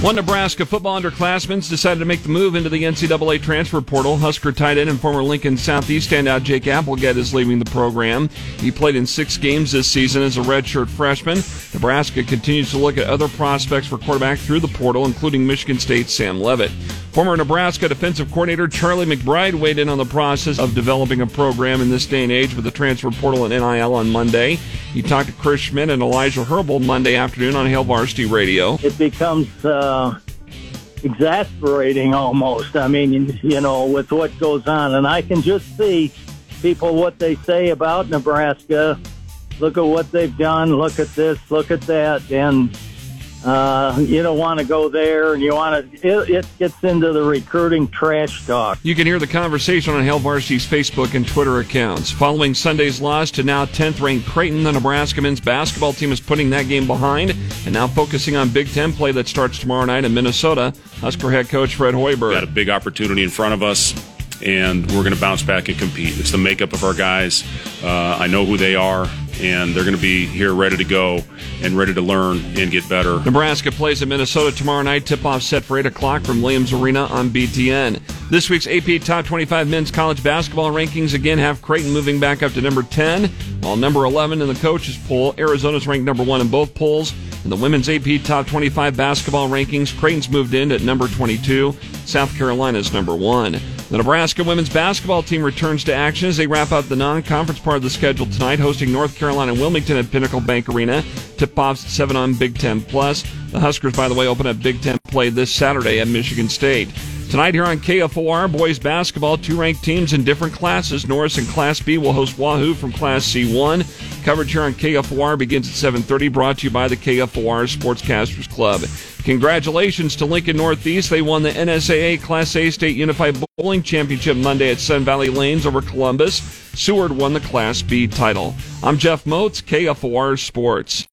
One Nebraska football underclassmen decided to make the move into the NCAA transfer portal. Husker tight end and former Lincoln Southeast standout Jake Applegate is leaving the program. He played in six games this season as a redshirt freshman. Nebraska continues to look at other prospects for quarterback through the portal, including Michigan State's Sam Leavitt. Former Nebraska defensive coordinator Charlie McBride weighed in on the process of developing a program in this day and age with the transfer portal and NIL on Monday. He talked to Chris Schmidt and Elijah Herbal Monday afternoon on Hail Varsity Radio. It becomes uh, exasperating almost. I mean, you know, with what goes on. And I can just see people what they say about Nebraska. Look at what they've done. Look at this. Look at that. And uh, you don't want to go there, and you want to. It, it, gets into the recruiting trash talk. You can hear the conversation on Hail Varsity's Facebook and Twitter accounts. Following Sunday's loss to now 10th ranked Creighton, the Nebraska men's basketball team is putting that game behind and now focusing on Big Ten play that starts tomorrow night in Minnesota. Husker head coach Fred Hoiberg. Got a big opportunity in front of us and we're going to bounce back and compete. It's the makeup of our guys. Uh, I know who they are and they're going to be here ready to go and ready to learn and get better. Nebraska plays at Minnesota tomorrow night. Tip off set for 8 o'clock from Williams Arena on BTN. This week's AP Top 25 Men's College Basketball rankings again have Creighton moving back up to number 10, while number 11 in the coaches poll. Arizona's ranked number 1 in both polls. In the women's AP Top 25 basketball rankings, Creighton's moved in at number 22. South Carolina's number 1. The Nebraska women's basketball team returns to action as they wrap up the non-conference part of the schedule tonight, hosting North Carolina Wilmington at Pinnacle Bank Arena. Tip-offs at 7 on Big Ten Plus. The Huskers, by the way, open up Big Ten play this Saturday at Michigan State. Tonight here on KFOR, boys basketball, two ranked teams in different classes. Norris in Class B will host Wahoo from Class C1. Coverage here on KFOR begins at 7.30, brought to you by the KFOR Sportscasters Club. Congratulations to Lincoln Northeast. They won the NSAA Class A State Unified Bowling Championship Monday at Sun Valley Lanes over Columbus. Seward won the Class B title. I'm Jeff Motz, KFOR Sports.